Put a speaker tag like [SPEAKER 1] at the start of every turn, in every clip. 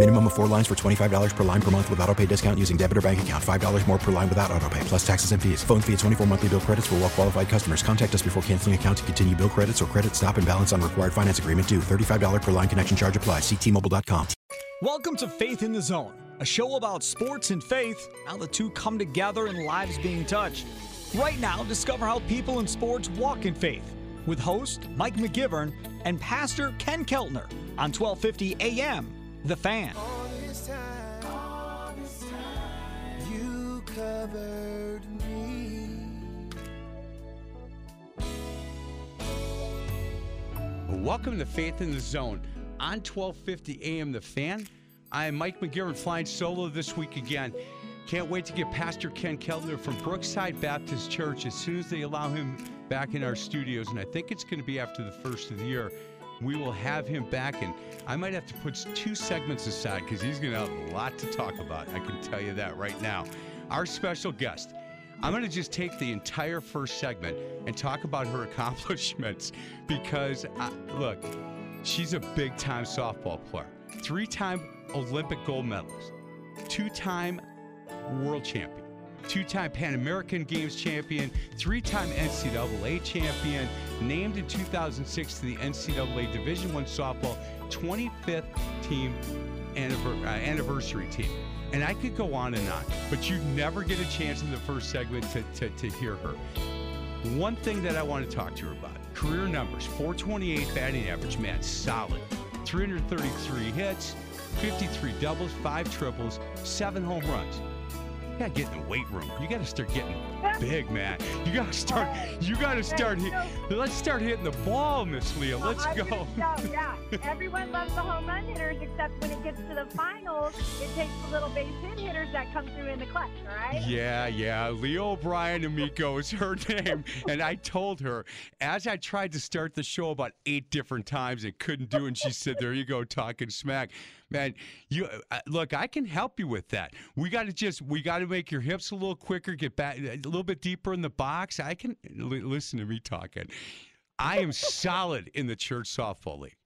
[SPEAKER 1] Minimum of four lines for $25 per line per month with auto pay discount using debit or bank account. $5 more per line without auto pay, plus taxes and fees. Phone fee at 24 monthly bill credits for well qualified customers. Contact us before canceling account to continue bill credits or credit stop and balance on required finance agreement due. $35 per line connection charge applies. Ctmobile.com.
[SPEAKER 2] Welcome to Faith in the Zone, a show about sports and faith, how the two come together and lives being touched. Right now, discover how people in sports walk in faith with host Mike McGivern and Pastor Ken Keltner on 1250 AM. The Fan.
[SPEAKER 3] You covered me.
[SPEAKER 4] Welcome to Faith in the Zone on 1250 AM The Fan. I am Mike McGivern flying solo this week again. Can't wait to get Pastor Ken Keltner from Brookside Baptist Church as soon as they allow him back in our studios. And I think it's going to be after the first of the year. We will have him back, and I might have to put two segments aside because he's going to have a lot to talk about. I can tell you that right now. Our special guest, I'm going to just take the entire first segment and talk about her accomplishments because, I, look, she's a big time softball player, three time Olympic gold medalist, two time world champion, two time Pan American Games champion, three time NCAA champion, named in 2006 to the NCAA Division One softball 25th team uh, anniversary team. And I could go on and on, but you never get a chance in the first segment to, to, to hear her. One thing that I want to talk to her about career numbers 428 batting average, man, solid. 333 hits, 53 doubles, five triples, seven home runs. You gotta get in the weight room. You gotta start getting big, man. You gotta start. You gotta start. Hit, let's start hitting the ball, Miss Leah. Let's go.
[SPEAKER 5] yeah, everyone loves the home run hitters, except when it gets to the finals, it takes the little base hit hitters that come through in the clutch, all right?
[SPEAKER 4] Yeah, yeah. Leah O'Brien Amico is her name. And I told her, as I tried to start the show about eight different times and couldn't do and she said, There you go, talking smack. Man, you uh, look, I can help you with that. We got to just, we got to make your hips a little quicker, get back a little bit deeper in the box. I can, l- listen to me talking. I am solid in the church softball league.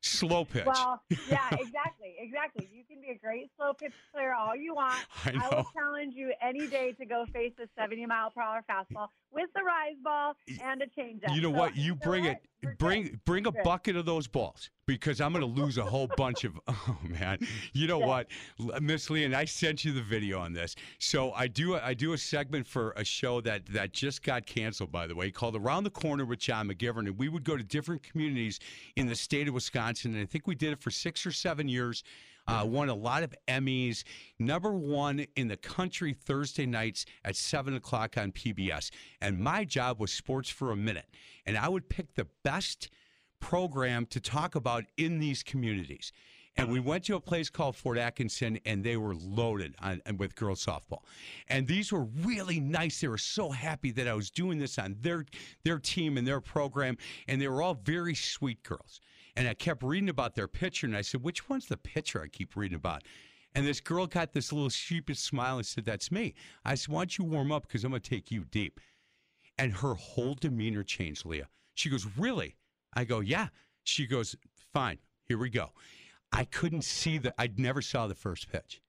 [SPEAKER 4] Slow pitch.
[SPEAKER 5] Well, yeah, exactly, exactly. You can be a great slow pitch player all you want.
[SPEAKER 4] I
[SPEAKER 5] will challenge you any day to go face a 70 mile per hour fastball with the rise ball and a changeup.
[SPEAKER 4] You know
[SPEAKER 5] So,
[SPEAKER 4] what? You bring it. Bring bring a bucket of those balls because I'm going to lose a whole bunch of. Oh man! You know what, Miss Lee, and I sent you the video on this. So I do I do a segment for a show that that just got canceled, by the way, called Around the Corner with John McGivern, and we would go to different communities in the state of Wisconsin, and I think we did it for six or seven years. Uh, won a lot of Emmys. Number one in the country Thursday nights at 7 o'clock on PBS. And my job was Sports for a Minute. And I would pick the best program to talk about in these communities. And we went to a place called Fort Atkinson, and they were loaded on, with girls softball. And these were really nice. They were so happy that I was doing this on their their team and their program, and they were all very sweet girls. And I kept reading about their pitcher, and I said, "Which one's the pitcher I keep reading about?" And this girl got this little sheepish smile and said, "That's me." I said, "Why don't you warm up? Because I'm to take you deep." And her whole demeanor changed, Leah. She goes, Really? I go, Yeah. She goes, Fine, here we go. I couldn't see the, I never saw the first pitch.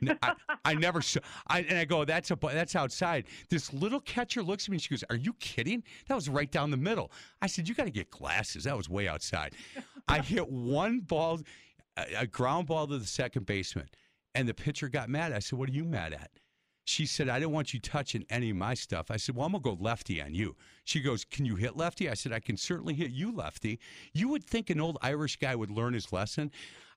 [SPEAKER 4] I never saw, I, and I go, that's a, that's outside. This little catcher looks at me and she goes, Are you kidding? That was right down the middle. I said, You got to get glasses. That was way outside. I hit one ball, a ground ball to the second baseman, and the pitcher got mad. I said, What are you mad at? She said, I don't want you touching any of my stuff. I said, Well, I'm going to go lefty on you. She goes, Can you hit lefty? I said, I can certainly hit you lefty. You would think an old Irish guy would learn his lesson.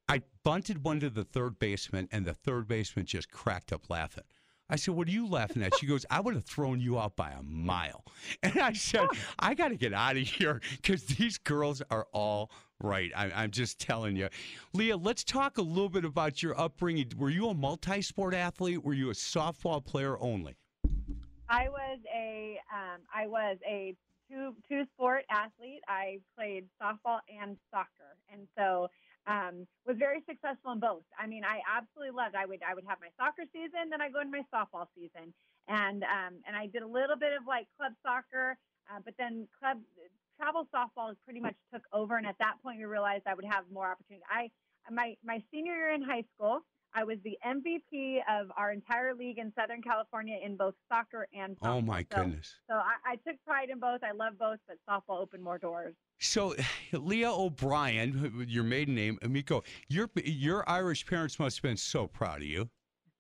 [SPEAKER 4] I bunted one to the third baseman, and the third baseman just cracked up laughing. I said, What are you laughing at? She goes, I would have thrown you out by a mile. And I said, I got to get out of here because these girls are all right. I, I'm just telling you. Leah, let's talk a little bit about your upbringing. Were you a multi sport athlete? Were you a softball player only?
[SPEAKER 5] I was a um, I was a two two sport athlete. I played softball and soccer, and so um, was very successful in both. I mean, I absolutely loved. I would I would have my soccer season, then I go into my softball season, and um, and I did a little bit of like club soccer, uh, but then club travel softball pretty much took over. And at that point, we realized I would have more opportunity. I my my senior year in high school. I was the MVP of our entire league in Southern California in both soccer and softball.
[SPEAKER 4] Oh, my
[SPEAKER 5] So-
[SPEAKER 4] goodness.
[SPEAKER 5] So, I, I took pride in both. I love both, but softball opened more doors.
[SPEAKER 4] So, Leah O'Brien, your maiden name, Amico, your your Irish parents must have been so proud of you.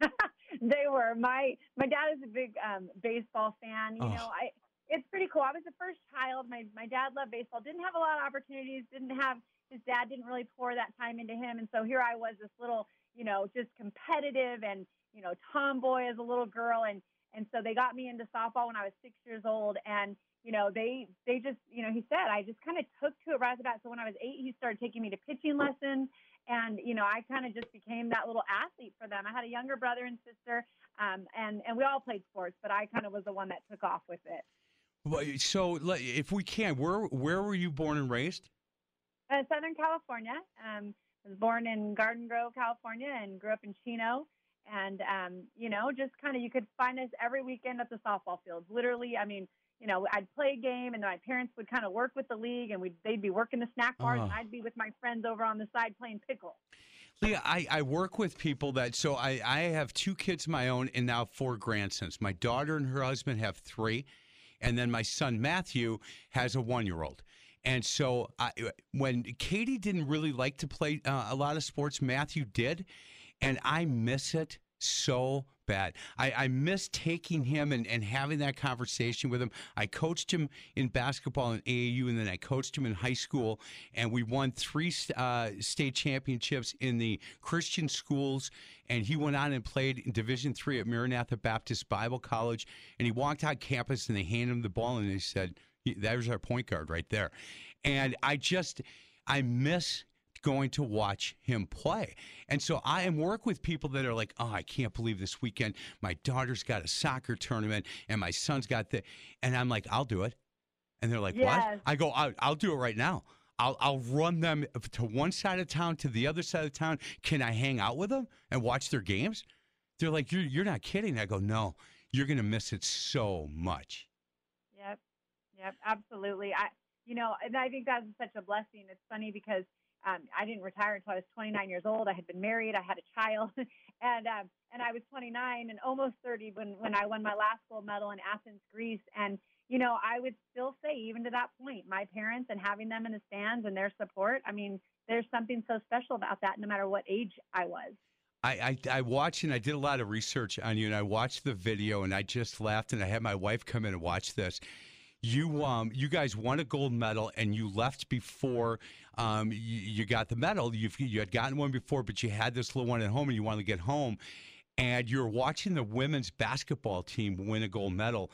[SPEAKER 5] they were. My my dad is a big um, baseball fan. You
[SPEAKER 4] Oh.
[SPEAKER 5] know, I it's pretty cool. I was the first child. My my dad loved baseball. Didn't have a lot of opportunities. Didn't have his dad didn't really pour that time into him, and so here I was, this little, you know, just competitive and you know tomboy as a little girl, and and so they got me into softball when I was six years old, and you know they they just you know he said I just kind of took to it right bat. So when I was eight, he started taking me to pitching lessons. And you know, I kind of just became that little athlete for them. I had a younger brother and sister, um, and and we all played sports, but I kind of was the one that took off with it.
[SPEAKER 4] So, if we can, where where were you born and raised?
[SPEAKER 5] Uh, Southern California. Um, I was born in Garden Grove, California, and grew up in Chino. And um, you know, just kind of you could find us every weekend at the softball fields. Literally, I mean, you know, I'd play a game, and my parents would kind of work with the league, and we'd they'd be working the snack bars, and
[SPEAKER 4] Oh.
[SPEAKER 5] I'd be with my friends over on the side playing pickle.
[SPEAKER 4] Leah, I, I work with people that, so I, I have two kids of my own and now four grandsons. My daughter and her husband have three. And then my son Matthew has a one year old. And so I, when Katie didn't really like to play uh, a lot of sports, Matthew did. And I miss it so bad. I, I miss taking him and, and having that conversation with him. I coached him in basketball in AAU, and then I coached him in high school, and we won three uh, state championships in the Christian schools. And he went on and played in Division three at Maranatha Baptist Bible College. And he walked on campus, and they handed him the ball, and they said, "There's our point guard right there." And I just, I miss going to watch him play. And so I am work with people that are like, oh, I can't believe this weekend my daughter's got a soccer tournament and my son's got the, and I'm like, I'll do it. And they're like,
[SPEAKER 5] Yes.
[SPEAKER 4] what? I go, I'll, I'll do it right now. I'll, I'll run them to one side of town to the other side of town. Can I hang out with them and watch their games? They're like, you're, you're not kidding. I go, no, you're going to miss it so much.
[SPEAKER 5] Yep. Yep. Absolutely. I, you know, and I think that's such a blessing. It's funny because um, I didn't retire until I was 29 years old. I had been married. I had a child, and um, and I was 29 and almost 30 when when I won my last gold medal in Athens, Greece. And you know, I would still say, even to that point, my parents and having them in the stands and their support. I mean, there's something so special about that, no matter what age I was.
[SPEAKER 4] I, I, I watched and I did a lot of research on you, and I watched the video, and I just laughed, and I had my wife come in and watch this. You um you guys won a gold medal, and you left before um you, you got the medal. You you had gotten one before, but you had this little one at home, and you wanted to get home, and you're watching the women's basketball team win a gold medal.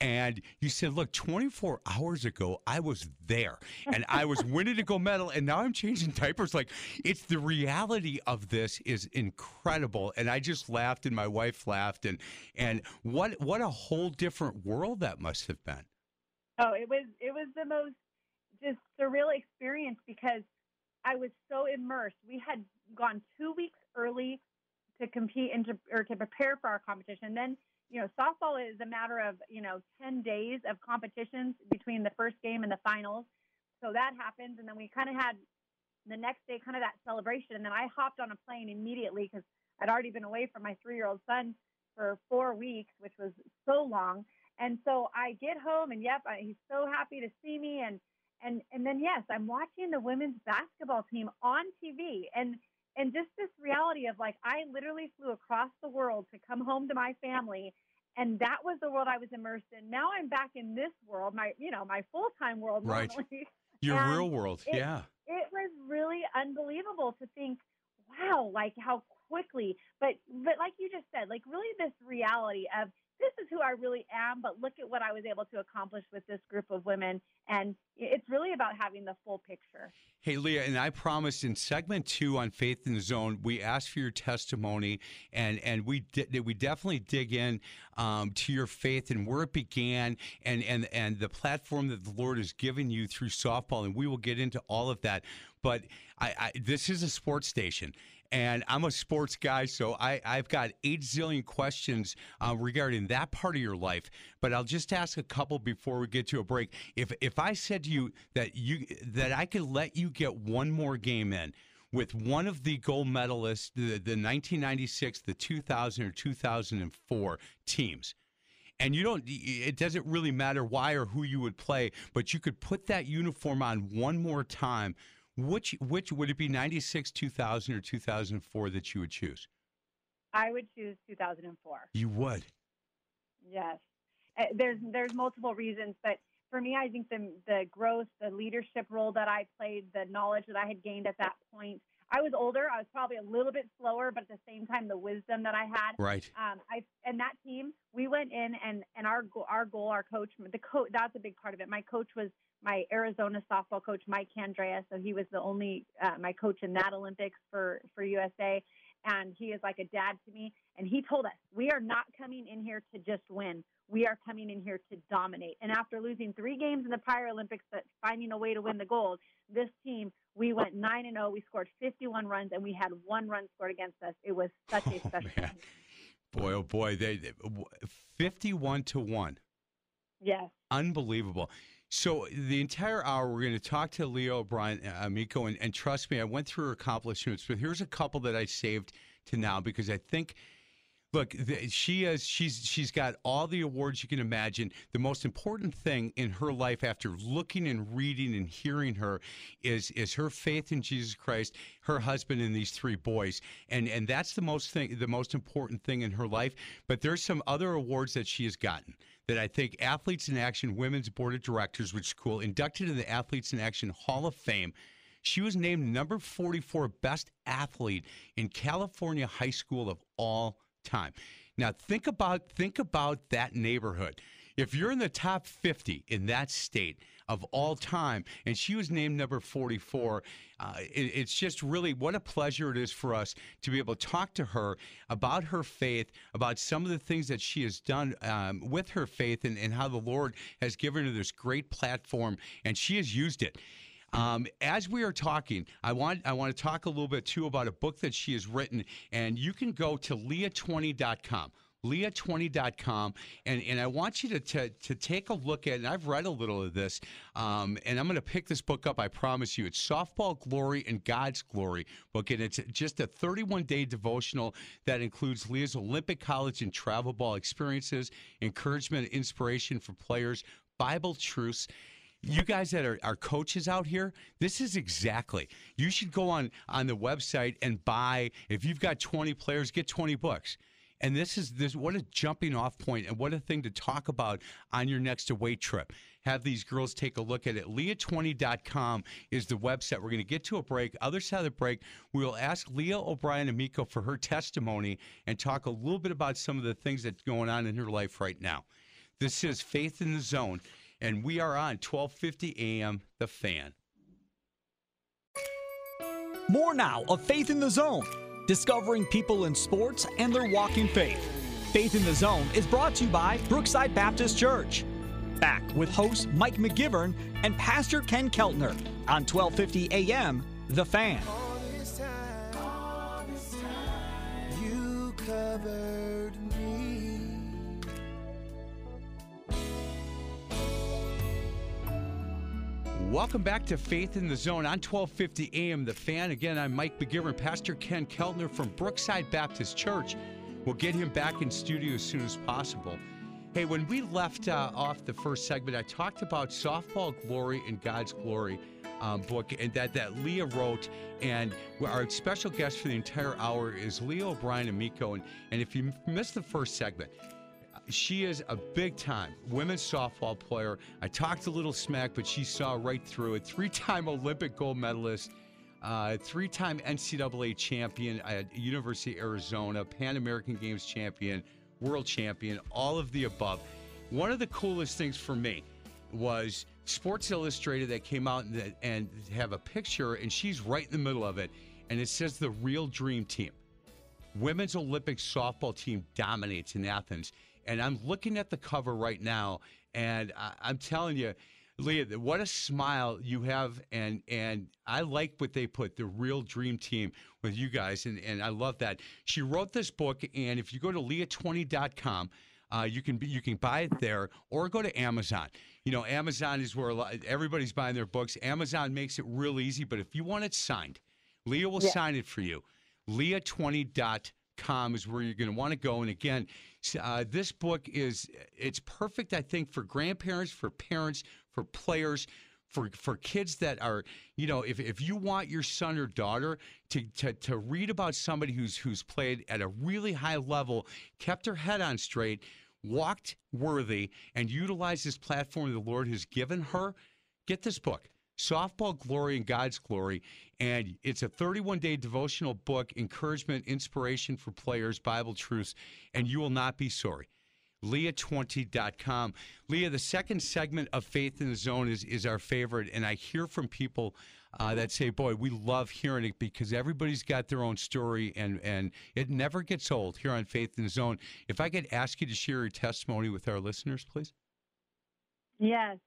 [SPEAKER 4] And you said, look, 24 hours ago, I was there and I was winning a gold medal, and now I'm changing diapers. Like, it's the reality of this is incredible. And I just laughed, and my wife laughed. And, and what, what a whole different world that must have been.
[SPEAKER 5] Oh, it was it was the most just surreal experience because I was so immersed. We had gone two weeks early to compete and to or to prepare for our competition. Then, you know, softball is a matter of, you know, ten days of competitions between the first game and the finals. So that happens and then we kind of had the next day kind of that celebration and then I hopped on a plane immediately because I'd already been away from my three year old son for four weeks, which was so long. And so I get home, and yep, I, he's so happy to see me. And and and then yes, I'm watching the women's basketball team on TV, and and just this reality of like I literally flew across the world to come home to my family, and that was the world I was immersed in. Now I'm back in this world, my you know my full time world.
[SPEAKER 4] Right.
[SPEAKER 5] normally.
[SPEAKER 4] Your
[SPEAKER 5] And
[SPEAKER 4] real world.
[SPEAKER 5] it-
[SPEAKER 4] yeah.
[SPEAKER 5] It was really unbelievable to think wow, like how quickly, but but like you just said, like really this reality of this is who I really am, but look at what I was able to accomplish with this group of women. And it's really about having the full picture.
[SPEAKER 4] Hey, Leah, and I promised in segment two on Faith in the Zone, we asked for your testimony, and and we di- we definitely dig in um, to your faith and where it began, and and and the platform that the Lord has given you through softball, and we will get into all of that. But I, I this is a sports station, and I'm a sports guy, so I, I've got eight zillion questions uh, regarding that part of your life. But I'll just ask a couple before we get to a break. If if I said to you that you that I could let you get one more game in with one of the gold medalists, the, the 1996, the 2000 or 2004 teams. And you don't, it doesn't really matter why or who you would play, but you could put that uniform on one more time which which would it be 96, 2000 or 2004 that you would choose?
[SPEAKER 5] I would choose 2004.
[SPEAKER 4] You would.
[SPEAKER 5] Yes. Uh, there's there's multiple reasons, but for me I think the the growth, the leadership role that I played, the knowledge that I had gained at that point, I was older. I was probably a little bit slower, but at the same time, the wisdom that I had.
[SPEAKER 4] Right.
[SPEAKER 5] Um, I and that team, we went in and and our our goal, our coach, the coach, that's a big part of it. My coach was my Arizona softball coach, Mike Candrea. So he was the only uh, my coach in that Olympics for for USA, and he is like a dad to me. And he told us we are not coming in here to just win. We are coming in here to dominate. And after losing three games in the prior Olympics, but finding a way to win the gold, this team we went nine and zero. Oh. We scored 51 runs, and we had one run scored against us. It was such a oh, special. Man.
[SPEAKER 4] Boy, oh boy, they, they 51 to one.
[SPEAKER 5] Yes.
[SPEAKER 4] Unbelievable. So the entire hour, we're going to talk to Leah O'Brien, uh, Amico, and, and trust me, I went through her accomplishments, but here's a couple that I saved to now because I think look the, she is she's she's got all the awards you can imagine. The most important thing in her life after looking and reading and hearing her is is her faith in jesus christ her husband and these three boys. And and that's the most thing the most important thing in her life. But there's some other awards that she has gotten that I think Athletes in Action Women's Board of Directors, which is cool, inducted in the Athletes in Action Hall of Fame. She was named number 44 best athlete in California high school of all time. Now think about think about that neighborhood. If you're in the top 50 in that state of all time, and she was named number 44, uh, it, it's just really what a pleasure it is for us to be able to talk to her about her faith, about some of the things that she has done um, with her faith, and, and how the Lord has given her this great platform, and she has used it. Um, as we are talking, I want I want to talk a little bit too about a book that she has written, and you can go to leah20.com leah20.com and, and i want you to, to, to take a look at and i've read a little of this um, and i'm going to pick this book up i promise you. It's softball glory and god's glory book and it's just a 31 day devotional that includes leah's olympic college and travel ball experiences encouragement and inspiration for players bible truths you guys that are, are coaches out here, this is exactly. You should go on on the website and buy. If you've got 20 players, get 20 books. And this is this what a jumping off point and what a thing to talk about on your next away trip. Have these girls take a look at it. Leah20.com is the website. We're going to get to a break. Other side of the break, we will ask Leah O'Brien Amico for her testimony and talk a little bit about some of the things that's going on in her life right now. This is Faith in the Zone and we are on 1250 AM The Fan.
[SPEAKER 2] More now of Faith in the Zone, discovering people in sports and their walk in faith. Faith in the Zone is brought to you by Brookside Baptist Church. Back with host Mike McGivern and Pastor Ken Keltner on 1250 AM The Fan.
[SPEAKER 4] Welcome back to Faith in the Zone on 1250 AM The Fan. Again, I'm Mike McGivern, Pastor Ken Keltner from Brookside Baptist Church. We'll get him back in studio as soon as possible. Hey, when we left uh, off the first segment, I talked about Softball Glory and God's Glory um, book and that, that Leah wrote. And our special guest for the entire hour is Leah O'Brien Amico. And, and if you missed the first segment, she is a big time women's softball player. I talked a little smack, but she saw right through it. Three time Olympic gold medalist. uh, three-time NCAA champion at University of Arizona, Pan American Games champion, world champion, all of the above. One of the coolest things for me was Sports Illustrated that came out and, and have a picture, and she's right in the middle of it, and it says the real dream team. Women's Olympic softball team dominates in Athens, and I'm looking at the cover right now, and I, I'm telling you, Leah, what a smile you have, and and I like what they put the real dream team with you guys, and and I love that. She wrote this book, and if you go to leah20.com. Uh, you can be, you can buy it there or go to Amazon. You know, Amazon is where a lot, everybody's buying their books. Amazon makes it real easy, but if you want it signed, Leah will
[SPEAKER 5] Yeah.
[SPEAKER 4] sign it for you. Leah20.com is where you're going to want to go. And again, uh, this book is it's perfect, I think, for grandparents, for parents, for players. For, for kids that are, you know, if, if you want your son or daughter to, to, to read about somebody who's who's played at a really high level, kept her head on straight, walked worthy, and utilized this platform the Lord has given her, get this book. Softball Glory and God's Glory. And it's a 31 day devotional book, encouragement, inspiration for players, Bible truths, and you will not be sorry. Leah20.com. Leah, the second segment of Faith in the Zone is, is our favorite. And I hear from people uh, that say, boy, we love hearing it because everybody's got their own story and, and it never gets old here on Faith in the Zone. If I could ask you to share your testimony with our listeners, please.
[SPEAKER 5] Yes,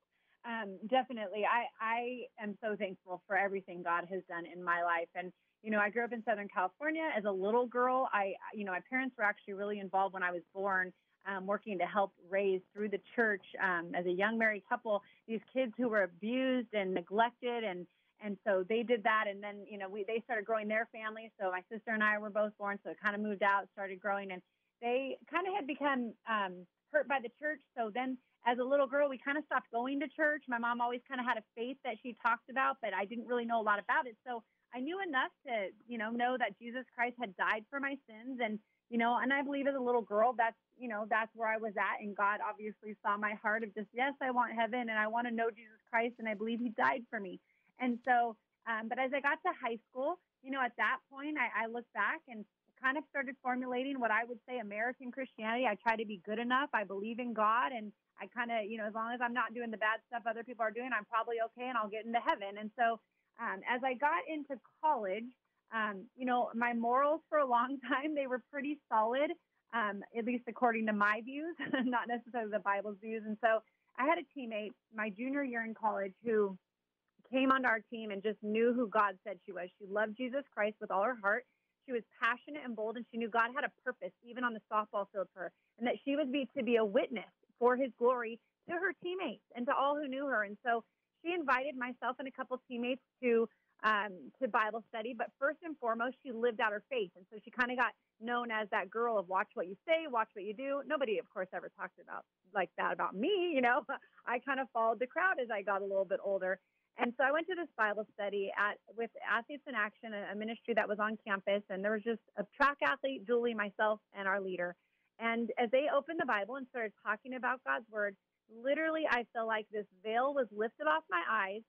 [SPEAKER 5] um, definitely. I, I am so thankful for everything God has done in my life. And, you know, I grew up in Southern California as a little girl. I, you know, my parents were actually really involved when I was born, um, working to help raise through the church um, as a young married couple these kids who were abused and neglected. And, and so they did that. And then, you know, we, they started growing their family. So my sister and I were both born. So it kind of moved out, started growing. And they kind of had become um, hurt by the church. So then as a little girl, we kind of stopped going to church. My mom always kind of had a faith that she talked about, but I didn't really know a lot about it. So I knew enough to, you know, know that Jesus Christ had died for my sins. And, you know, and I believe as a little girl, that's, you know, that's where I was at. And God obviously saw my heart of just, yes, I want heaven and I want to know Jesus Christ and I believe he died for me. And so, um, but as I got to high school, you know, at that point, I, I look back and kind of started formulating what I would say American Christianity. I try to be good enough. I believe in God and I kind of, you know, as long as I'm not doing the bad stuff other people are doing, I'm probably okay and I'll get into heaven. And so um, as I got into college, um, you know, my morals for a long time, they were pretty solid, um, at least according to my views, not necessarily the Bible's views. And so I had a teammate my junior year in college who came onto our team and just knew who God said she was. She loved Jesus Christ with all her heart. She was passionate and bold, and she knew God had a purpose, even on the softball field for her, and that she was be to be a witness for His glory to her teammates and to all who knew her. And so she invited myself and a couple teammates to um, to Bible study. But first and foremost, she lived out her faith, and so she kind of got known as that girl of watch what you say, watch what you do. Nobody, of course, ever talked about like that about me. You know, I kind of followed the crowd as I got a little bit older. And so I went to this Bible study at with Athletes in Action, a, a ministry that was on campus, and there was just a track athlete, Julie, myself, and our leader. And as they opened the Bible and started talking about God's word, literally I felt like this veil was lifted off my eyes.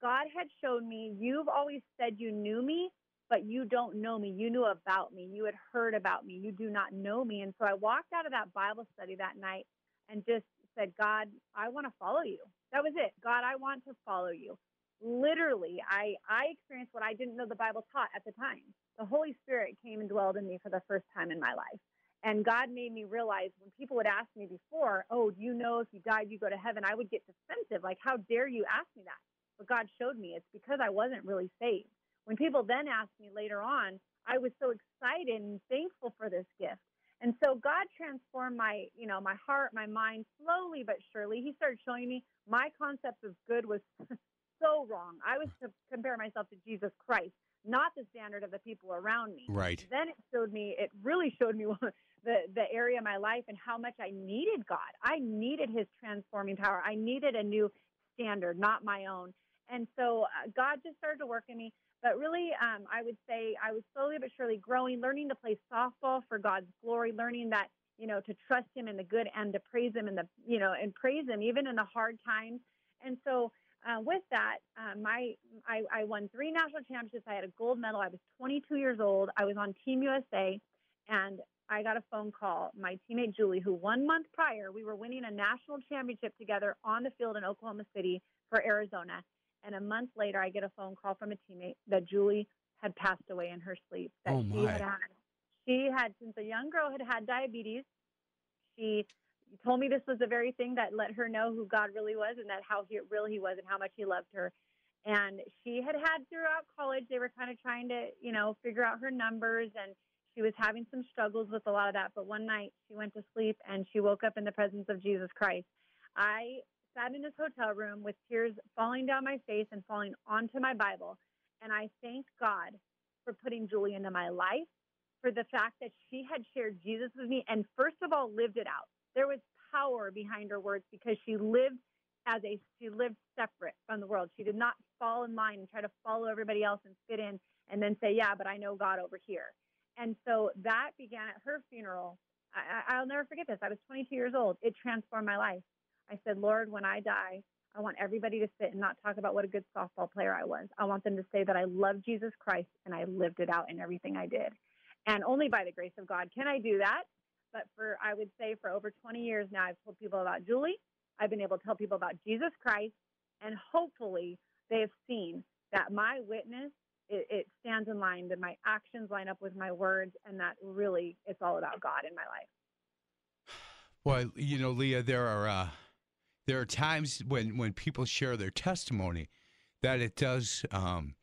[SPEAKER 5] God had shown me, you've always said you knew me, but you don't know me. You knew about me. You had heard about me. You do not know me. And so I walked out of that Bible study that night and just said, God, I want to follow you. That was it. God, I want to follow you literally I I experienced what I didn't know the Bible taught at the time. The Holy Spirit came and dwelled in me for the first time in my life. And God made me realize when people would ask me before, "Oh, do you know if you died you go to heaven?" I would get defensive, like, "How dare you ask me that?" But God showed me it's because I wasn't really saved. When people then asked me later on, I was so excited and thankful for this gift. And so God transformed my, you know, my heart, my mind slowly but surely. He started showing me my concept of good was so wrong. I was to compare myself to Jesus Christ, not the standard of the people around me.
[SPEAKER 4] Right.
[SPEAKER 5] Then it showed me, it really showed me the, the area of my life and how much I needed God. I needed his transforming power. I needed a new standard, not my own. And so uh, God just started to work in me. But really, um, I would say I was slowly but surely growing, learning to play softball for God's glory, learning that, you know, to trust him in the good and to praise him in the, you know, and praise him even in the hard times. And so uh, with that, uh, my I, I won three national championships. I had a gold medal. I was 22 years old. I was on Team USA, and I got a phone call. My teammate Julie, who one month prior we were winning a national championship together on the field in Oklahoma City for Arizona, and a month later I get a phone call from a teammate that Julie had passed away in her sleep. That
[SPEAKER 4] Oh,
[SPEAKER 5] she
[SPEAKER 4] my.
[SPEAKER 5] had had she had since a young girl had had diabetes. She told me this was the very thing that let her know who God really was and that how he, real he was and how much he loved her. And she had had throughout college, they were kind of trying to, you know, figure out her numbers and she was having some struggles with a lot of that. But one night she went to sleep and she woke up in the presence of Jesus Christ. I sat in his hotel room with tears falling down my face and falling onto my Bible. And I thanked God for putting Julie into my life, for the fact that she had shared Jesus with me and first of all lived it out. There was power behind her words because she lived as a she lived separate from the world. She did not fall in line and try to follow everybody else and fit in and then say, "Yeah, but I know God over here." And so that began at her funeral. I, I- I'll never forget this. I was 22 years old. It transformed my life. I said, Lord, when I die, I want everybody to sit and not talk about what a good softball player I was. I want them to say that I love Jesus Christ and I lived it out in everything I did. And only by the grace of God can I do that. But for, I would say, for over 20 years now, I've told people about Julie. I've been able to tell people about Jesus Christ. And hopefully, they have seen that my witness, it, it stands in line, that my actions line up with my words, and that really it's all about God in my life.
[SPEAKER 4] Well, you know, Leah, there are uh, there are times when when people share their testimony that it does um,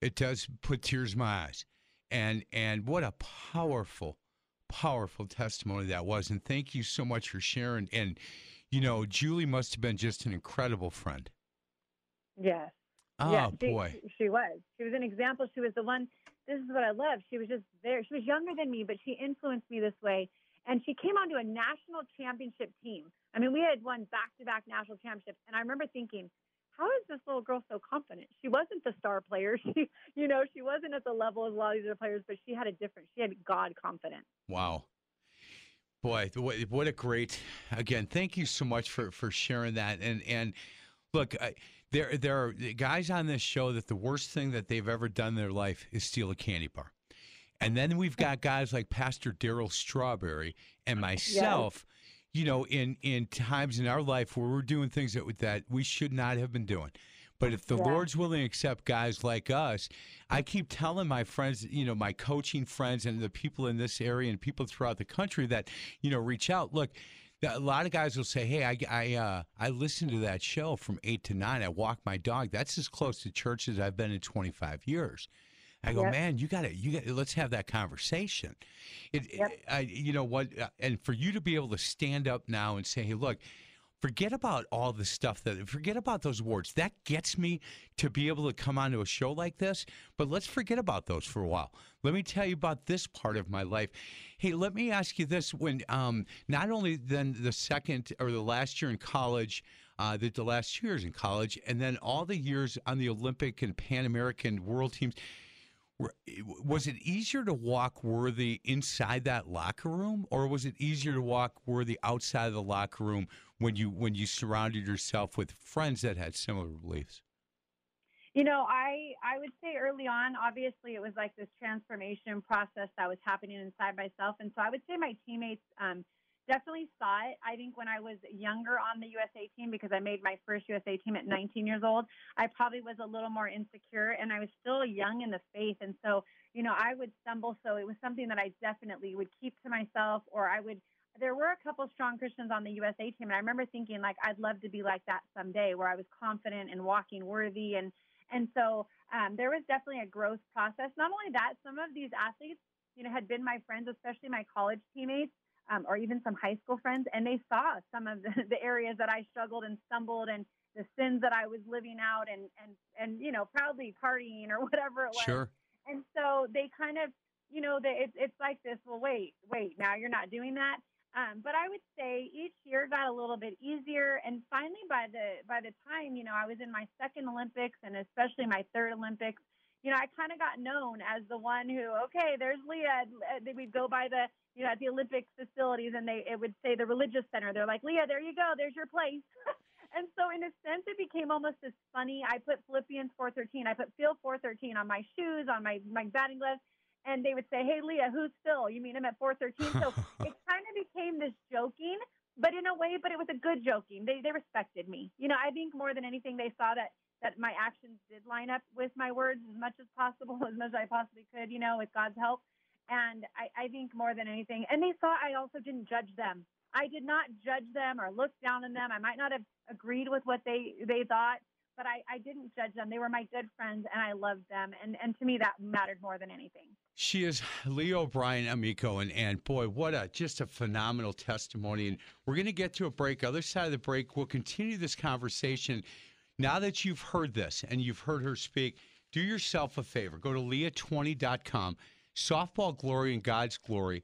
[SPEAKER 4] it does put tears in my eyes, and and what a powerful, powerful testimony that was. And thank you so much for sharing. And you know, Julie must have been just an incredible friend.
[SPEAKER 5] Yes.
[SPEAKER 4] Ah, oh
[SPEAKER 5] yeah, she,
[SPEAKER 4] boy,
[SPEAKER 5] She was. She was an example. She was the one. This is what I love. She was just there. She was younger than me, but she influenced me this way. And she came onto a national championship team. I mean, we had won back to back national championships. And I remember thinking, how is this little girl so confident? She wasn't the star player. She, you know, she wasn't at the level of a lot of these other players, but she had a different, she had God confidence.
[SPEAKER 4] wow. Boy, what, what a great again. Thank you so much for for sharing that. And and look, I, there there are guys on this show that the worst thing that they've ever done in their life is steal a candy bar. And then we've got guys like Pastor Darryl Strawberry and myself, you know, in in times in our life where we're doing things that that we should not have been doing. But if the
[SPEAKER 6] Yeah.
[SPEAKER 4] Lord's willing to accept guys like us, I keep telling my friends, you know, my coaching friends and the people in this area and people throughout the country that, you know, reach out. Look, a lot of guys will say, "Hey, I I uh, I listened to that show from eight to nine. I walk my dog. That's as close to church as I've been in 25 years." I go,
[SPEAKER 6] Yep.
[SPEAKER 4] man, you got to, you got, let's have that conversation. It, I, you know what, uh, and for you to be able to stand up now and say, hey, look, forget about all the stuff that, forget about those awards. That gets me to be able to come onto a show like this. But let's forget about those for a while. Let me tell you about this part of my life. Hey, let me ask you this: when um, not only then the second or the last year in college. Uh, the, the last two years in college, and then all the years on the Olympic and Pan American world teams. Were- Was it easier to walk worthy inside that locker room, or was it easier to walk worthy outside of the locker room when you when you surrounded yourself with friends that had similar beliefs?
[SPEAKER 5] You know, I I would say early on, obviously, it was like this transformation process that was happening inside myself, and so I would say my teammates um, definitely saw it. I think when I was younger on the USA team, because I made my first USA team at 19 years old, I probably was a little more insecure, and I was still young in the faith, and so you know, I would stumble. So it was something that I definitely would keep to myself, or I would there were a couple strong Christians on the USA team, and I remember thinking like I'd love to be like that someday, where I was confident and walking worthy, and and so um, there was definitely a growth process. Not only that, some of these athletes, you know, had been my friends, especially my college teammates, um, or even some high school friends, and they saw some of the, the areas that I struggled and stumbled, and the sins that I was living out, and and and you know, proudly partying or whatever it was.
[SPEAKER 4] Sure.
[SPEAKER 5] And so they kind of, you know, they, it's it's like this. Well, wait, wait, now you're not doing that. Um, but I would say each year got a little bit easier, and finally by the by the time you know I was in my second Olympics and especially my third Olympics, you know I kind of got known as the one who okay, there's Leah. Uh, We'd go by the you know at the Olympic facilities and they it would say the religious center. They're like Leah, there you go, there's your place. and so in a sense it became almost as funny. I put Philippians 4:13. I put Phil 4:13 on my shoes, on my my batting gloves, and they would say, "Hey Leah, who's Phil? You meet him at 4:13." So it kind of became this joking, but in a way, but it was a good joking. They they respected me. You know, I think more than anything they saw that that my actions did line up with my words as much as possible, as much as I possibly could, you know, with God's help. And I, I think more than anything, and they saw I also didn't judge them. I did not judge them or look down on them. I might not have agreed with what they they thought, but I, I didn't judge them. They were my good friends, and I loved them. And and to me, that mattered more than anything.
[SPEAKER 4] She is Leah O'Brien Amico, and, and boy, what a just a phenomenal testimony. And we're going to get to a break. Other side of the break, we'll continue this conversation. Now that you've heard this and you've heard her speak, do yourself a favor. Go to leah20.com, Softball Glory and God's Glory.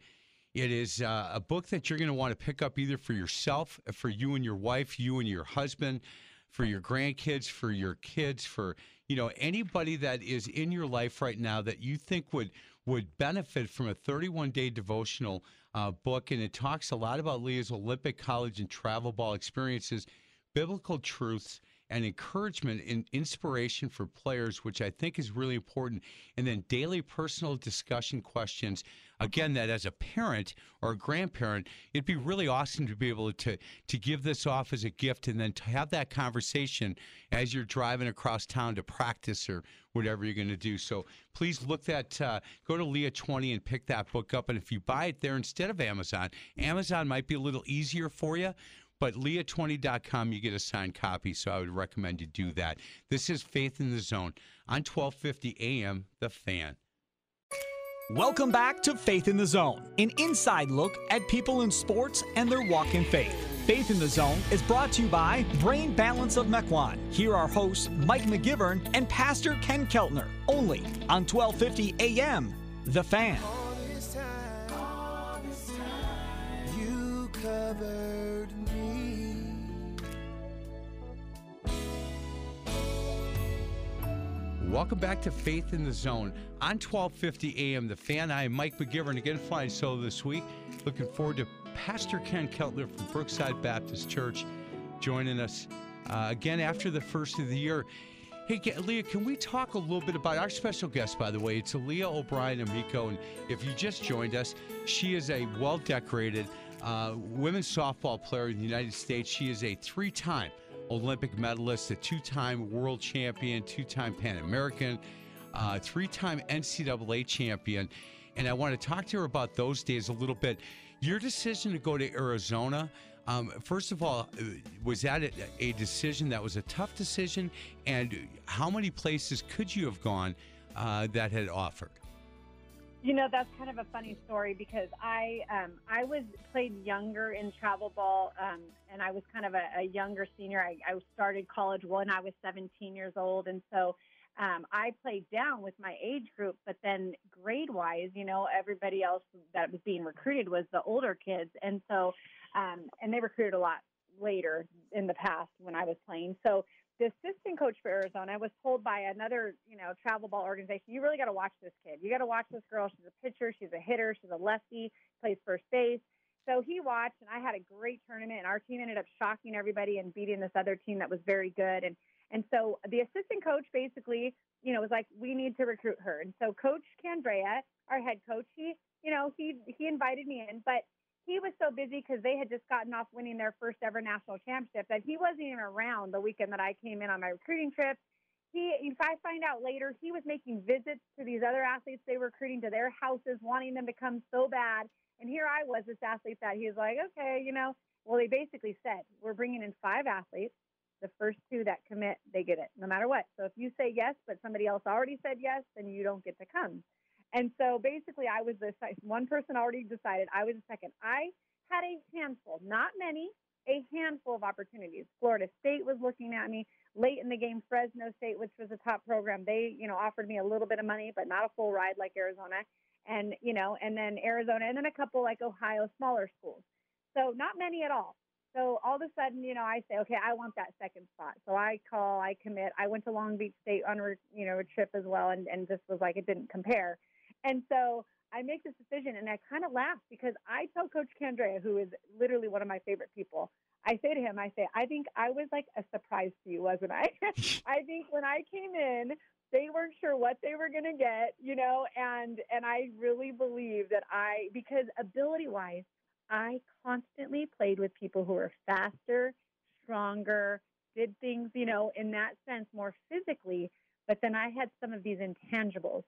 [SPEAKER 4] It is uh, a book that you're going to want to pick up either for yourself, for you and your wife, you and your husband, for your grandkids, for your kids, for you know anybody that is in your life right now that you think would would benefit from a 31 day devotional uh, book, and it talks a lot about Leah's Olympic, college, and travel ball experiences, biblical truths and encouragement and inspiration for players, which I think is really important. And then daily personal discussion questions. Again, that as a parent or a grandparent, it'd be really awesome to be able to to give this off as a gift and then to have that conversation as you're driving across town to practice or whatever you're going to do. So please look that uh, go to Leah 20 and pick that book up. And if you buy it there instead of Amazon, Amazon might be a little easier for you. But Leah20.com, you get a signed copy, so I would recommend you do that. This is Faith in the Zone on 1250 AM, The Fan.
[SPEAKER 2] Welcome back to Faith in the Zone, an inside look at people in sports and their walk in faith. Faith in the Zone is brought to you by Brain Balance of Mequon. Here are hosts Mike McGivern and Pastor Ken Keltner, only on 1250 AM, The Fan.
[SPEAKER 4] Welcome back to Faith in the Zone on 1250 AM. The fan, I am Mike McGivern, again flying solo this week. Looking forward to Pastor Ken Keltner from Brookside Baptist Church joining us uh, again after the first of the year. Hey, Leah, can we talk a little bit about our special guest, by the way? It's Leah O'Brien Amico. And if you just joined us, she is a well decorated uh, women's softball player in the United States. She is a three time Olympic medalist, a two time world champion, two time Pan American, uh, three time NCAA champion. And I want to talk to her about those days a little bit. Your decision to go to Arizona, um, first of all, was that a, a decision that was a tough decision? And how many places could you have gone uh, that had offered?
[SPEAKER 5] You know, that's kind of a funny story because I um, I was played younger in travel ball, um, and I was kind of a, a younger senior. I, I started college when I was 17 years old, and so um, I played down with my age group. But then grade wise, you know, everybody else that was being recruited was the older kids, and so um, and they recruited a lot later in the past when I was playing. So the assistant coach for Arizona was told by another, you know, travel ball organization, you really got to watch this kid. You got to watch this girl. She's a pitcher. She's a hitter. She's a lefty. Plays first base. So he watched, and I had a great tournament. And our team ended up shocking everybody and beating this other team that was very good. And and so the assistant coach basically, you know, was like, we need to recruit her. And so Coach Candrea, our head coach, he, you know, he he invited me in, but he was so busy because they had just gotten off winning their first ever national championship that he wasn't even around the weekend that I came in on my recruiting trip. He, if I find out later, he was making visits to these other athletes they were recruiting to their houses, wanting them to come so bad. And here I was, this athlete that he was like, okay, you know, well, they basically said, we're bringing in five athletes. The first two that commit, they get it, no matter what. So if you say yes, but somebody else already said yes, then you don't get to come. And so basically, I was the one person already decided. I was the second. I had a handful, not many, a handful of opportunities. Florida State was looking at me late in the game. Fresno State, which was a top program, they you know offered me a little bit of money, but not a full ride like Arizona. And you know, and then Arizona, and then a couple like Ohio, smaller schools. So not many at all. So all of a sudden, you know, I say, okay, I want that second spot. So I call, I commit. I went to Long Beach State on a you know a trip as well, and and just was like it didn't compare. And so I make this decision and I kind of laugh because I tell Coach Candrea, who is literally one of my favorite people, I say to him, I say, I think I was like a surprise to you, wasn't I? I think when I came in, they weren't sure what they were going to get, you know, and and I really believe that I because ability wise, I constantly played with people who were faster, stronger, did things, you know, in that sense more physically, but then I had some of these intangibles,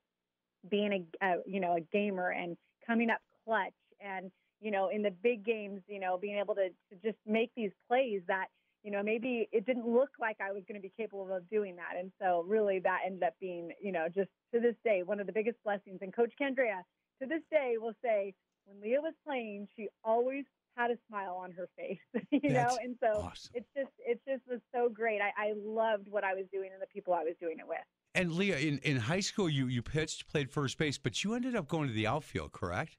[SPEAKER 5] being a, a you know a gamer and coming up clutch and you know in the big games, you know, being able to, to just make these plays that you know, maybe it didn't look like I was going to be capable of doing that. And so really that ended up being, you know, just to this day, one of the biggest blessings. And Coach Candrea to this day will say, when Leah was playing, she always had a smile on her face, you
[SPEAKER 4] That's
[SPEAKER 5] know? And so
[SPEAKER 4] awesome.
[SPEAKER 5] it's just, it just was so great. I, I loved what I was doing and the people I was doing it with.
[SPEAKER 4] And Leah, in, in high school, you you pitched, played first base, but you ended up going to the outfield, correct?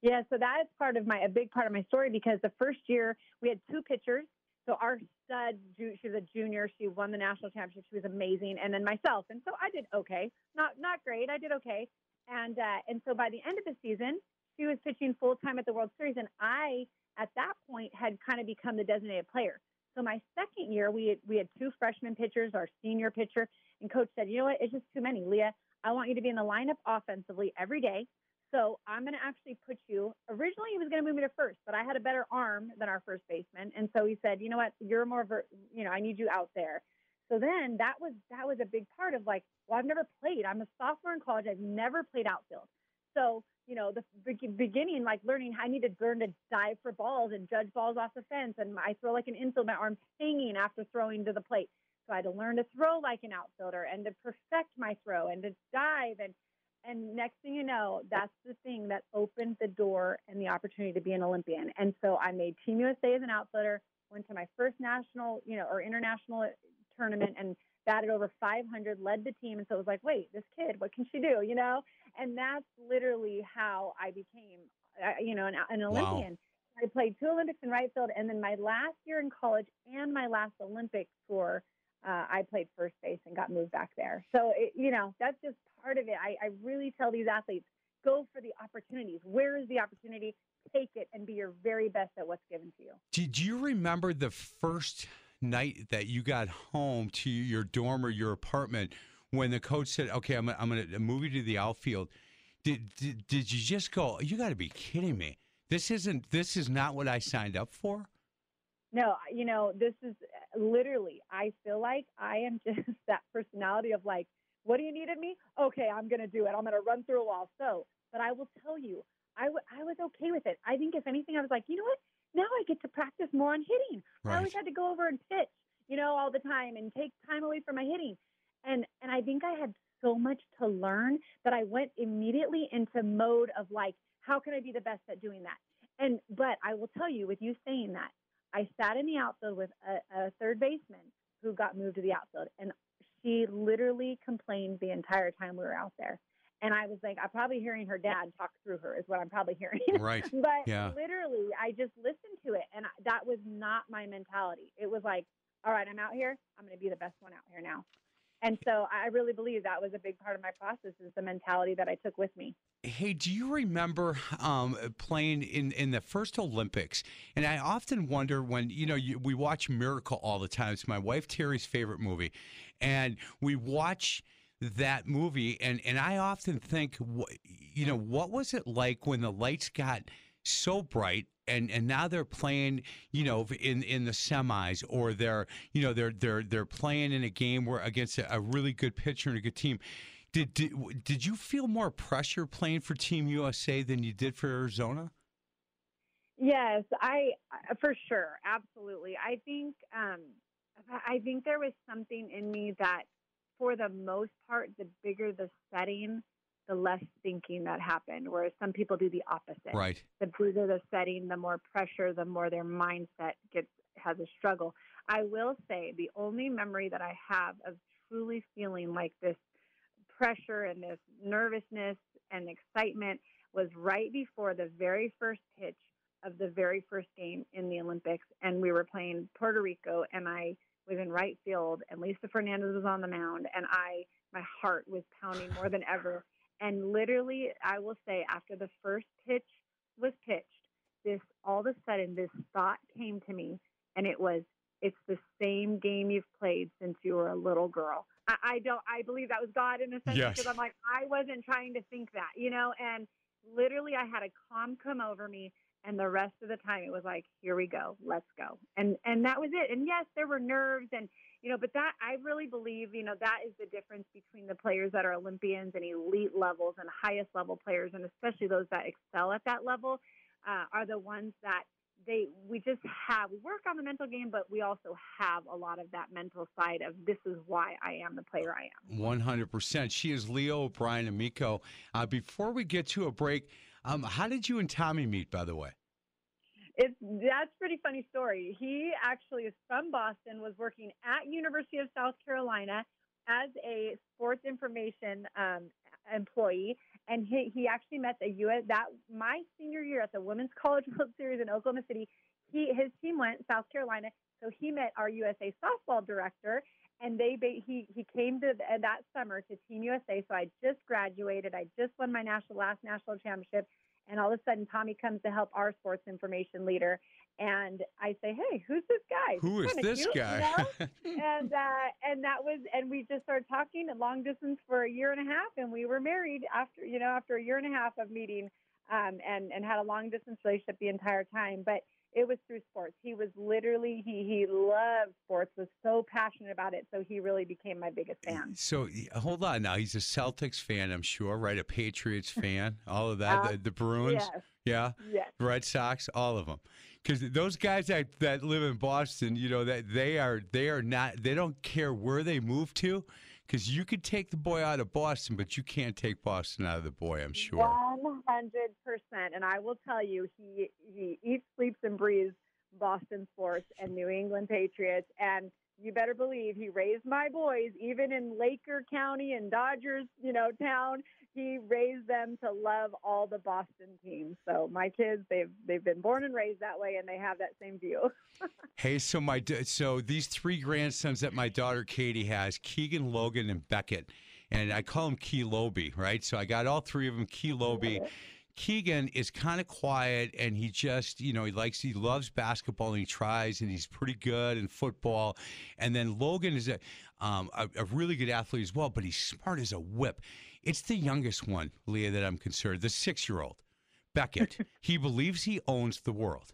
[SPEAKER 5] Yeah, so that is part of my a big part of my story because the first year we had two pitchers. So our stud, she was a junior. She won the national championship. She was amazing, and then myself. And so I did okay, not not great. I did okay, and uh, and so by the end of the season, she was pitching full time at the World Series, and I at that point had kind of become the designated player. So my second year, we had, we had two freshman pitchers, our senior pitcher, and coach said, you know what, it's just too many, Leah. I want you to be in the lineup offensively every day. So I'm going to actually put you. Originally, he was going to move me to first, but I had a better arm than our first baseman, and so he said, "You know what? You're more, you know, I need you out there." So then that was that was a big part of like, well, I've never played. I'm a sophomore in college. I've never played outfield. So you know, the beginning, like learning, I need to learn to dive for balls and judge balls off the fence, and I throw like an infield. My arm's hanging after throwing to the plate. So I had to learn to throw like an outfielder and to perfect my throw and to dive and and next thing you know, that's the thing that opened the door and the opportunity to be an Olympian. And so I made Team USA as an outfielder, went to my first national, you know, or international tournament and batted over 500, led the team. And so it was like, wait, this kid, what can she do? You know? And that's literally how I became, uh, you know, an, an Olympian. I played two Olympics in right field. And then my last year in college and my last Olympic tour, uh, I played first base and got moved back there. So, it, you know, that's just part of it. I, I really tell these athletes go for the opportunities. Where is the opportunity? Take it and be your very best at what's given to you.
[SPEAKER 4] Did you remember the first night that you got home to your dorm or your apartment when the coach said, "Okay, I'm, I'm going to move you to the outfield"? Did, did did you just go? You got to be kidding me! This isn't. This is not what I signed up for.
[SPEAKER 5] No, you know, this is literally, I feel like I am just that personality of like, what do you need of me? Okay, I'm going to do it. I'm going to run through a wall. So, but I will tell you, I, w- I was okay with it. I think if anything, I was like, you know what? Now I get to practice more on hitting. I always had to go over and pitch, you know, all the time and take time away from my hitting. And and I think I had so much to learn that I went immediately into mode of like, how can I be the best at doing that? And but I will tell you, with you saying that, I sat in the outfield with a, a third baseman who got moved to the outfield, and she literally complained the entire time we were out there. And I was like, I'm probably hearing her dad talk through her, is what I'm probably hearing.
[SPEAKER 4] Right.
[SPEAKER 5] but
[SPEAKER 4] Yeah.
[SPEAKER 5] literally, I just listened to it, and I- that was not my mentality. It was like, all right, I'm out here. I'm going to be the best one out here now. And so I really believe that was a big part of my process is the mentality that I took with me.
[SPEAKER 4] Hey, do you remember um, playing in, in the first Olympics? And I often wonder when, you know, you, we watch Miracle all the time. It's my wife Terry's favorite movie. And we watch that movie, and, and I often think, you know, what was it like when the lights got so bright and and now they're playing you know in in the semis or they're you know they're they're they're playing in a game where against a, a really good pitcher and a good team did, did did you feel more pressure playing for team USA than you did for Arizona
[SPEAKER 5] Yes, I for sure, absolutely. I think um, I think there was something in me that, for the most part, the bigger the setting, the less thinking that happened. Whereas some people do the opposite.
[SPEAKER 4] right
[SPEAKER 5] The bigger the setting, the more pressure, the more their mindset gets has a struggle. I will say the only memory that I have of truly feeling like this pressure and this nervousness and excitement was right before the very first pitch of the very first game in the Olympics. And we were playing Puerto Rico, and I was in right field, and Lisa Fernandez was on the mound, and I, my heart was pounding more than ever. And literally, I will say, after the first pitch was pitched, this all of a sudden, this thought came to me, and it was, it's the same game you've played since you were a little girl. I, I don't. I believe that was God in a sense
[SPEAKER 4] Yes.
[SPEAKER 5] because I'm like I wasn't trying to think that, you know. And literally, I had a calm come over me, and the rest of the time it was like, here we go, let's go, and and that was it. And yes, there were nerves, and you know, but that I really believe, you know, that is the difference between the players that are Olympians and elite levels and highest level players, and especially those that excel at that level, uh, are the ones that they we just have we work on the mental game, but we also have a lot of that mental side of this is why I am the player I am.
[SPEAKER 4] One hundred percent. She is Leah O'Brien Amico. Uh, before we get to a break, um, how did you and Tommy meet? By the way.
[SPEAKER 5] It's that's pretty funny story. He actually is from Boston, was working at University of South Carolina as a sports information um, employee, and he, he actually met the U.S. that my senior year at the Women's College World Series in Oklahoma City. He his team went South Carolina, so he met our USA softball director, and they he he came to the, that summer to Team USA. So I just graduated. I just won my national last national championship. And all of a sudden, Tommy comes to help our sports information leader. And I say, "Hey, who's this guy?
[SPEAKER 4] Who is this
[SPEAKER 5] cute, you
[SPEAKER 4] guy?
[SPEAKER 5] know?" and uh, and that was, and we just started talking at long distance for a year and a half, and we were married after, you know, after a year and a half of meeting, um, and and had a long distance relationship the entire time. But it was through sports. He was literally he he loved sports, was so passionate about it, so he really became my biggest fan.
[SPEAKER 4] So hold on now. He's a Celtics fan, I'm sure, right? A Patriots fan, all of that.
[SPEAKER 5] Uh,
[SPEAKER 4] the, the Bruins,
[SPEAKER 5] yes.
[SPEAKER 4] yeah,
[SPEAKER 5] Yes.
[SPEAKER 4] Red Sox, all of them. Because those guys that, that live in Boston, you know that they are they are not they don't care where they move to. Because you could take the boy out of Boston, but you can't take Boston out of the boy. I'm sure.
[SPEAKER 5] One hundred percent, and I will tell you, he he eats, sleeps, and breathes Boston sports and New England Patriots, and you better believe he raised my boys, even in Laker County and Dodgers, you know, town. He raised them to love all the Boston teams. So my kids, they've they've been born and raised that way, and they have that same view.
[SPEAKER 4] Hey, so my so these three grandsons that my daughter Katie has, Keegan, Logan, and Beckett, and I call them Key right? So I got all three of them Key Loby. Keegan is kind of quiet and he just, you know, he likes, he loves basketball and he tries and he's pretty good in football. And then Logan is a, um, a, a really good athlete as well, but he's smart as a whip. It's the youngest one, Leah, that I'm concerned, the six year old, Beckett. he believes he owns the world.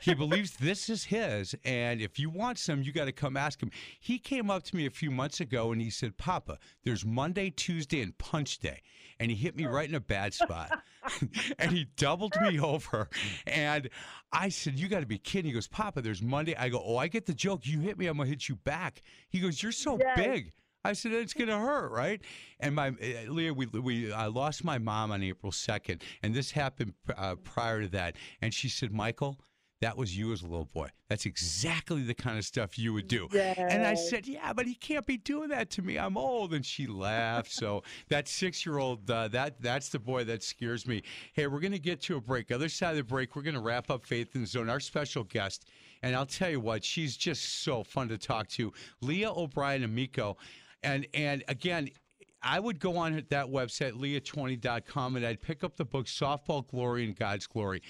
[SPEAKER 4] He believes this is his, and if you want some, you got to come ask him. He came up to me a few months ago and he said, Papa, there's Monday, Tuesday, and punch day. And he hit me right in a bad spot. and he doubled me over. And I said, You got to be kidding. He goes, Papa, there's Monday. I go, Oh, I get the joke. You hit me, I'm to hit you back. He goes, You're so
[SPEAKER 5] Yes.
[SPEAKER 4] big. I said it's going to hurt, right? And my uh, Leah, we we I lost my mom on April second, and this happened uh, prior to that. And she said, Michael, that was you as a little boy. That's exactly the kind of stuff you would do. And I said, yeah, but he can't be doing that to me. I'm old. And she laughed. so that six year old, uh, that that's the boy that scares me. Hey, we're going to get to a break. Other side of the break, we're going to wrap up Faith in the Zone. Our special guest, and I'll tell you what, she's just so fun to talk to. Leah O'Brien Amico. And and again, I would go on that website, leah20.com, and I'd pick up the book Softball Glory and God's Glory.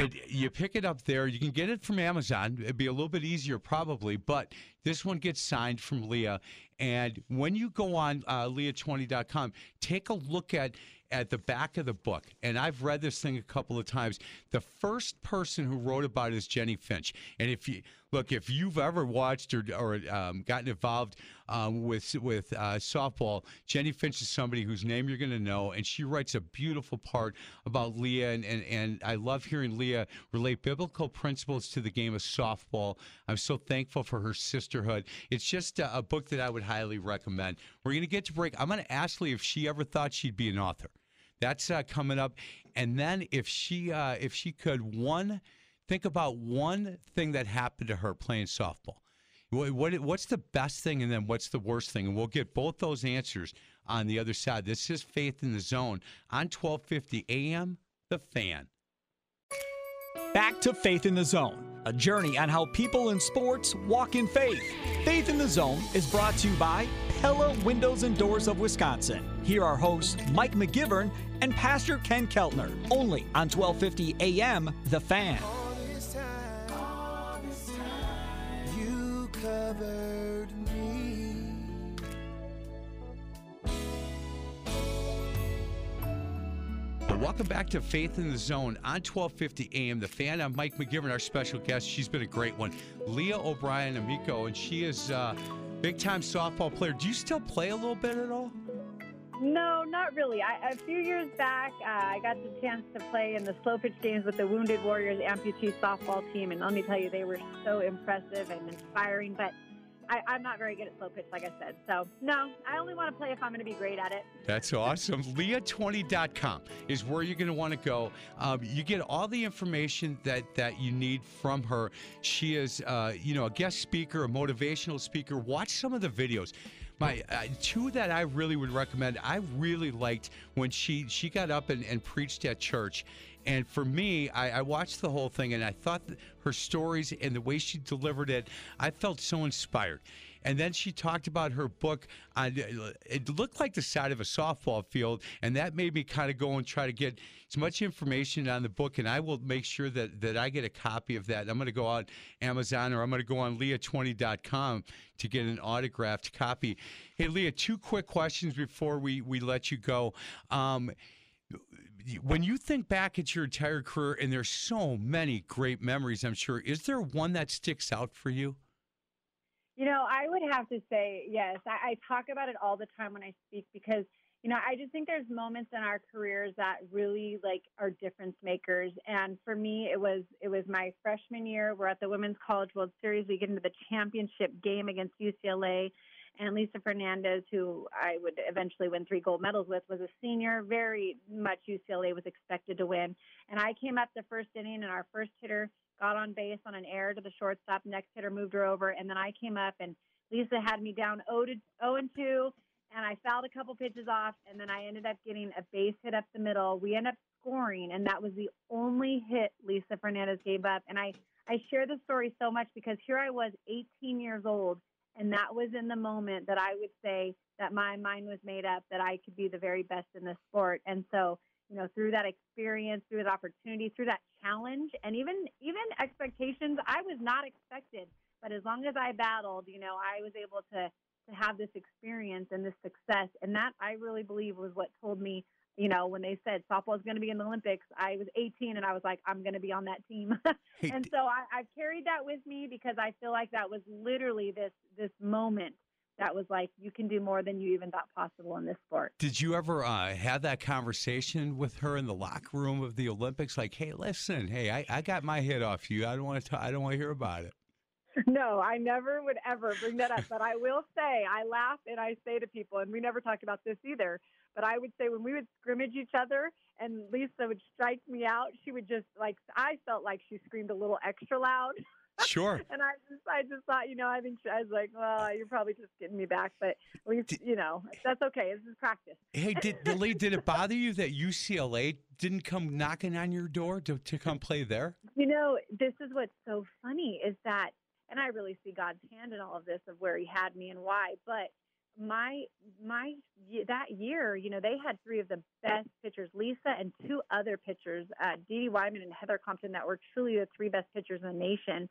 [SPEAKER 4] It, you pick it up there. You can get it from Amazon. It'd be a little bit easier, probably, but this one gets signed from Leah. And when you go on uh, leah20.com, take a look at at the back of the book. And I've read this thing a couple of times. The first person who wrote about it is Jennie Finch. And if you look, if you've ever watched or, or um, gotten involved um, with with uh, softball, Jennie Finch is somebody whose name you're going to know, and she writes a beautiful part about Leah. And, and and I love hearing Leah relate biblical principles to the game of softball. I'm so thankful for her sisterhood. It's just a, a book that I would highly recommend. We're going to get to break. I'm going to ask Leah if she ever thought she'd be an author. That's uh, coming up, and then if she uh, if she could one think about one thing that happened to her playing softball. What, what what's the best thing, and then what's the worst thing, and we'll get both those answers on the other side. This is Faith in the Zone on 1250 AM. The Fan.
[SPEAKER 2] Back to Faith in the Zone, a journey on how people in sports walk in faith. Faith in the Zone is brought to you by Pella Windows and Doors of Wisconsin. Here are hosts Mike McGivern and Pastor Ken Keltner, only on 1250 AM The Fan.
[SPEAKER 3] Covered me.
[SPEAKER 4] Welcome back to Faith in the Zone on 1250 AM. The fan, I'm Mike McGivern, our special guest. She's been a great one. Leah O'Brien Amico, and she is uh, a big time softball player. Do you still play a little bit at all?
[SPEAKER 5] No, not really. I, a few years back, uh, I got the chance to play in the slow pitch games with the Wounded Warriors amputee softball team, and let me tell you, they were so impressive and inspiring. But I, I'm not very good at slow pitch, like I said. So, no, I only want to play if I'm going to be great at it.
[SPEAKER 4] That's awesome. Leah20.com is where you're going to want to go. Um, you get all the information that, that you need from her. She is, uh, you know, a guest speaker, a motivational speaker. Watch some of the videos. My uh, two that I really would recommend. I really liked when she she got up and, and preached at church, and for me, I, I watched the whole thing and I thought her stories and the way she delivered it, I felt so inspired. And then she talked about her book. On, it looked like the side of a softball field, and that made me kind of go and try to get as much information on the book. And I will make sure that that I get a copy of that. I'm going to go on Amazon or I'm going to go on Leah20.com to get an autographed copy. Hey, Leah, two quick questions before we we let you go. Um, when you think back at your entire career, and there's so many great memories, I'm sure, is there one that sticks out for you?
[SPEAKER 5] You know, I would have to say yes. I, I talk about it all the time when I speak because you know I just think there's moments in our careers that really like are difference makers. And for me, it was it was my freshman year. We're at the Women's College World Series. We get into the championship game against UCLA. And Lisa Fernandez, who I would eventually win three gold medals with, was a senior. Very much UCLA was expected to win. And I came up the first inning, and our first hitter got on base on an error to the shortstop. Next hitter moved her over, and then I came up, and Lisa had me down 0 to 0 and 2, and I fouled a couple pitches off, and then I ended up getting a base hit up the middle. We ended up scoring, and that was the only hit Lisa Fernandez gave up. And I I share this story so much because here I was, 18 years old, and that was in the moment that I would say that my mind was made up that I could be the very best in the sport. And so, you know, through that experience, through that opportunity, through that challenge, and even even expectations, I was not expected. But as long as I battled, you know, I was able to to have this experience and this success, and that I really believe was what told me you know, when they said softball is going to be in the Olympics, I was 18 and I was like, I'm going to be on that team. and so I, I've carried that with me because I feel like that was literally this this moment that was like, you can do more than you even thought possible in this sport.
[SPEAKER 4] Did you ever uh, have that conversation with her in the locker room of the Olympics? Like, hey, listen, hey, I, I got my head off you. I don't want to. I don't want to hear about it.
[SPEAKER 5] No, I never would ever bring that up. But I will say, I laugh and I say to people, and we never talked about this either. But I would say when we would scrimmage each other and Lisa would strike me out, she would just like I felt like she screamed a little extra loud.
[SPEAKER 4] Sure.
[SPEAKER 5] and I just I just thought, you know, I think she, I was like, well, you're probably just getting me back, but at least you know that's okay. This is practice.
[SPEAKER 4] Hey, did Lee, did it bother you that UCLA didn't come knocking on your door to to come play there?
[SPEAKER 5] You know, this is what's so funny is that, and I really see God's hand in all of this of where He had me and why, but my my that year, you know, they had three of the best pitchers, Lisa and two other pitchers, uh, Dee Dee Weiman and Heather Compton, that were truly the three best pitchers in the nation,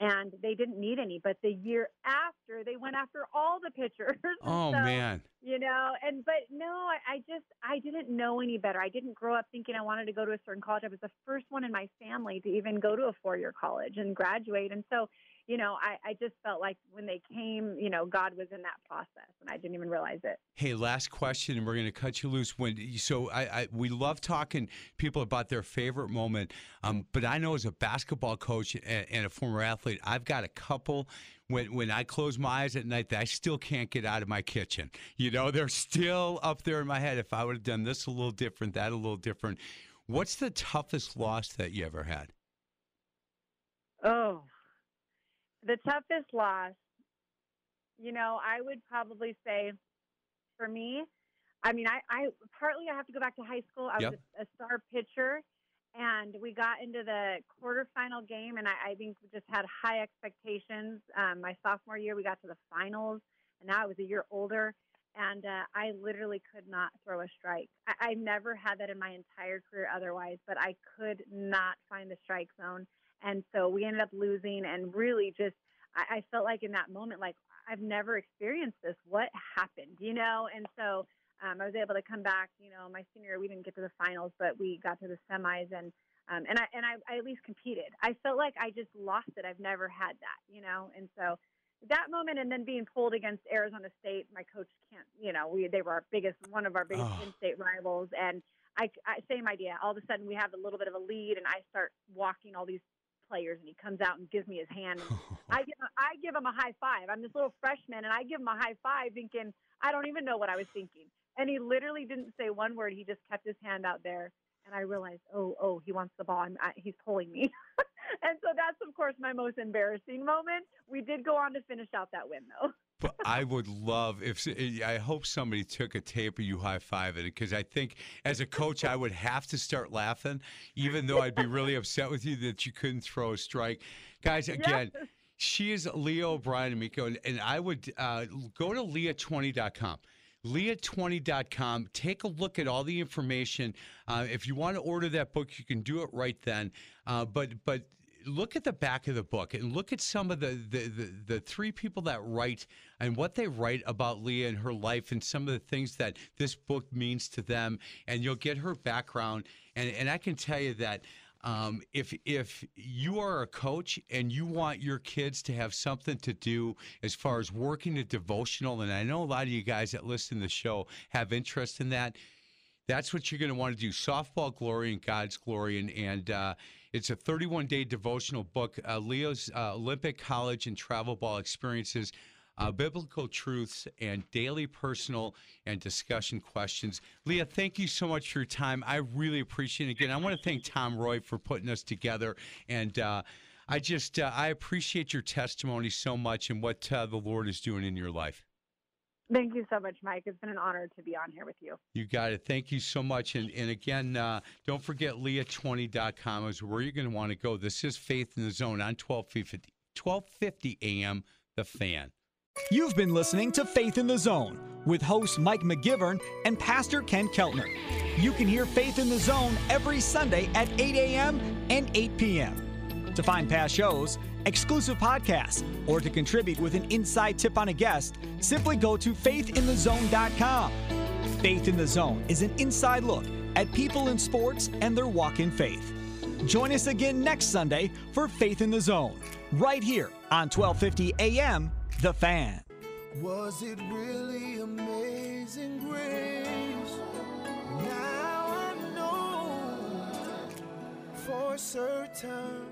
[SPEAKER 5] and they didn't need any. But the year after, they went after all the pitchers.
[SPEAKER 4] Oh
[SPEAKER 5] so,
[SPEAKER 4] man,
[SPEAKER 5] you know, and but no, I, I just I didn't know any better. I didn't grow up thinking I wanted to go to a certain college. I was the first one in my family to even go to a four year college and graduate, and so you know, I, I just felt like when they came, you know, God was in that process, and I didn't even realize it.
[SPEAKER 4] Hey, last question, and we're going to cut you loose. When so, I, I we love talking people about their favorite moment, um, but I know as a basketball coach and, and a former athlete, I've got a couple when when I close my eyes at night that I still can't get out of my kitchen. You know, they're still up there in my head. If I would have done this a little different, that a little different. What's the toughest loss that you ever had?
[SPEAKER 5] Oh, the toughest loss, you know, I would probably say for me, I mean, I, I partly I have to go back to high school. I
[SPEAKER 4] Yep.
[SPEAKER 5] was a, a star pitcher, and we got into the quarterfinal game, and I, I think we just had high expectations. Um, my sophomore year, we got to the finals, and now I was a year older, and uh, I literally could not throw a strike. I, I never had that in my entire career otherwise, but I could not find the strike zone. And so we ended up losing and really just I, I felt like in that moment, like I've never experienced this. What happened? You know? And so um, I was able to come back. You know, my senior year, we didn't get to the finals, but we got to the semis, and um, and I and I, I at least competed. I felt like I just lost it. I've never had that. You know, and so that moment and then being pulled against Arizona State, my coach can't, you know, we they were our biggest, one of our biggest
[SPEAKER 4] Oh.
[SPEAKER 5] in-state rivals, and I, I same idea. All of a sudden, we have a little bit of a lead, and I start walking all these players, and he comes out and gives me his hand. And I give, I give him a high five. I'm this little freshman, and I give him a high five, thinking I don't even know what I was thinking. And he literally didn't say one word. He just kept his hand out there, and I realized, oh, oh, he wants the ball. I'm, I, he's pulling me. and so that's of course my most embarrassing moment. We did go on to finish out that win, though.
[SPEAKER 4] But I would love if I hope somebody took a tape of you high fiving it because I think as a coach I would have to start laughing, even though I'd be really upset with you that you couldn't throw a strike. Guys, again, she is Leah O'Brien Amico, and, and I would uh, go to leah20.com. Leah20.com. Take a look at all the information. Uh, if you want to order that book, you can do it right then. Uh, but but look at the back of the book and look at some of the, the, the, the three people that write and what they write about Leah and her life and some of the things that this book means to them. And you'll get her background. And, and I can tell you that um, if if you are a coach and you want your kids to have something to do as far as working a devotional, and I know a lot of you guys that listen to the show have interest in that, that's what you're going to want to do. Softball Glory and God's Glory, and and uh, it's a 31 day devotional book. Uh, Leah's uh, Olympic, college, and travel ball experiences. Uh, biblical truths and daily personal and discussion questions. Leah, thank you so much for your time. I really appreciate it. Again, I want to thank Tom Roy for putting us together. And uh, I just, uh, I appreciate your testimony so much and what uh, the Lord is doing in your life.
[SPEAKER 5] Thank you so much, Mike. It's been an honor to be on here with you.
[SPEAKER 4] You got it. Thank you so much. And, and again, uh, don't forget leah20.com is where you're going to want to go. This is Faith in the Zone on 1250, 1250 a.m. The Fan.
[SPEAKER 2] You've been listening to Faith in the Zone with host Mike McGivern and Pastor Ken Keltner. You can hear Faith in the Zone every Sunday at 8 a.m. and 8 p.m. To find past shows, exclusive podcasts, or to contribute with an inside tip on a guest, simply go to faithinthezone.com. Faith in the Zone is an inside look at people in sports and their walk in faith. Join us again next Sunday for Faith in the Zone, right here on 1250 a.m. The Fan.
[SPEAKER 3] Was it really amazing grace? Now I know for certain,